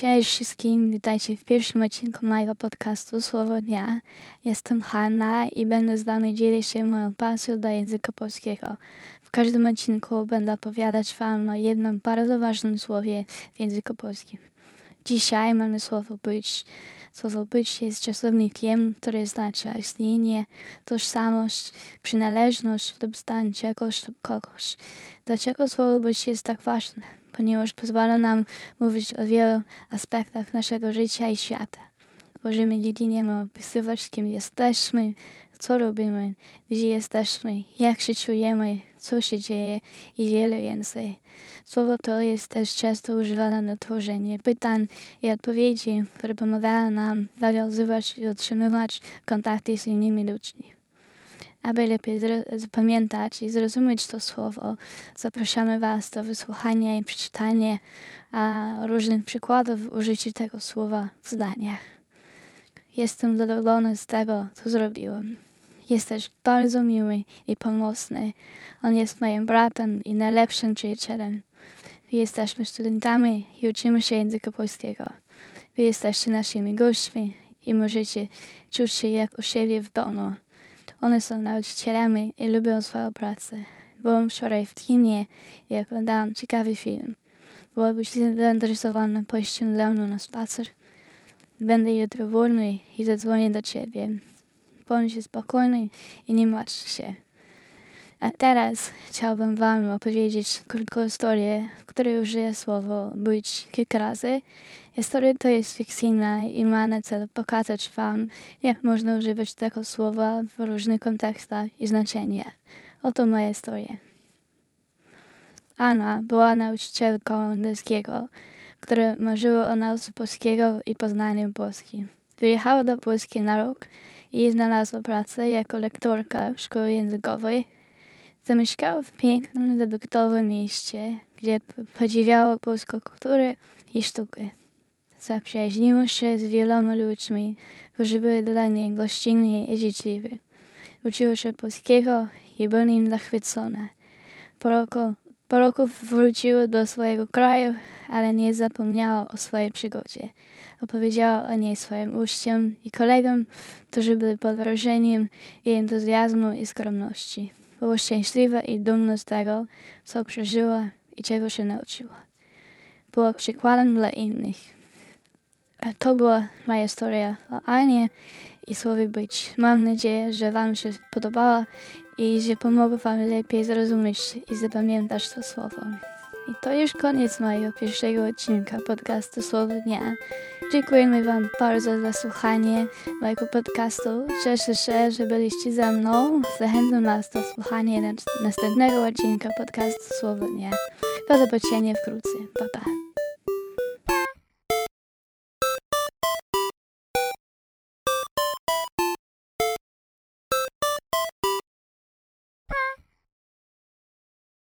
Cześć wszystkim, witajcie w pierwszym odcinku mojego podcastu Słowo Dnia. Jestem Hanna i będę z Wami dzielić się moją pasją do języka polskiego. W każdym odcinku będę opowiadać Wam o jednym bardzo ważnym słowie w języku polskim. Dzisiaj mamy słowo być. Słowo być jest czasownikiem, który oznacza istnienie, tożsamość, przynależność lub stan czegoś lub kogoś. Dlaczego słowo być jest tak ważne? Ponieważ pozwala nam mówić o wielu aspektach naszego życia i świata. Dziedzinie mamy opisywać, kim jesteśmy, co robimy, gdzie jesteśmy, jak się czujemy, co się dzieje i wiele więcej. Słowo to jest też często używane na tworzenie pytań i odpowiedzi, które pomagają nam nawiązywać i utrzymywać kontakty z innymi ludźmi. Aby lepiej zapamiętać i zrozumieć to słowo, zapraszamy Was do wysłuchania i przeczytania różnych przykładów użycia tego słowa w zdaniach. Jestem zadowolony z tego, co zrobiłem. Jesteś bardzo miły i pomocny. On jest moim bratem i najlepszym przyjacielem. Wy jesteśmy studentami i uczymy się języka polskiego. Wy jesteście naszymi gośćmi i możecie czuć się jak u siebie w domu. One są nauczycielami i lubią swoją pracę. Byłem wczoraj w kinie i oglądałam ciekawy film. Byłabyś zainteresowana pójściem ze mną na spacer? Będę jutro wolny i zadzwonię do ciebie. Bądź spokojny i nie martw się. A teraz chciałbym Wam opowiedzieć krótką historię, w której użyję słowo być kilka razy. Historia to jest fikcyjna i ma na celu pokazać Wam, jak można używać tego słowa w różnych kontekstach i znaczeniach. Oto moja historia. Anna była nauczycielką angielskiego, która marzyła o nauce polskiego i poznaniu Polski. Wyjechała do Polski na rok i znalazła pracę jako lektorka w szkole językowej. Zamieszkała w pięknym, zabytkowym mieście, gdzie podziwiała polską kulturę i sztukę. Zaprzyjaźniła się z wieloma ludźmi, którzy byli dla niej gościnni i życzliwi. Uczyła się polskiego i była nim zachwycona. Po roku, po roku wróciła do swojego kraju, ale nie zapomniała o swojej przygodzie. Opowiedziała o niej swoim uczniom i kolegom, którzy byli pod wrażeniem jej entuzjazmu i skromności. Była szczęśliwa i dumna z tego, co przeżyła i czego się nauczyła. Była przykładem dla innych. To była moja historia o Anie i słowie być. Mam nadzieję, że Wam się podobała i że pomogę Wam lepiej zrozumieć i zapamiętać to słowo. I to już koniec mojego pierwszego odcinka podcastu Słowo Dnia. Dziękujemy Wam bardzo za słuchanie mojego podcastu. Cieszę się, że byliście ze mną. Zachęcam Was do słuchania następnego odcinka podcastu Słowo Dnia. Do zobaczenia wkrótce. Pa, pa.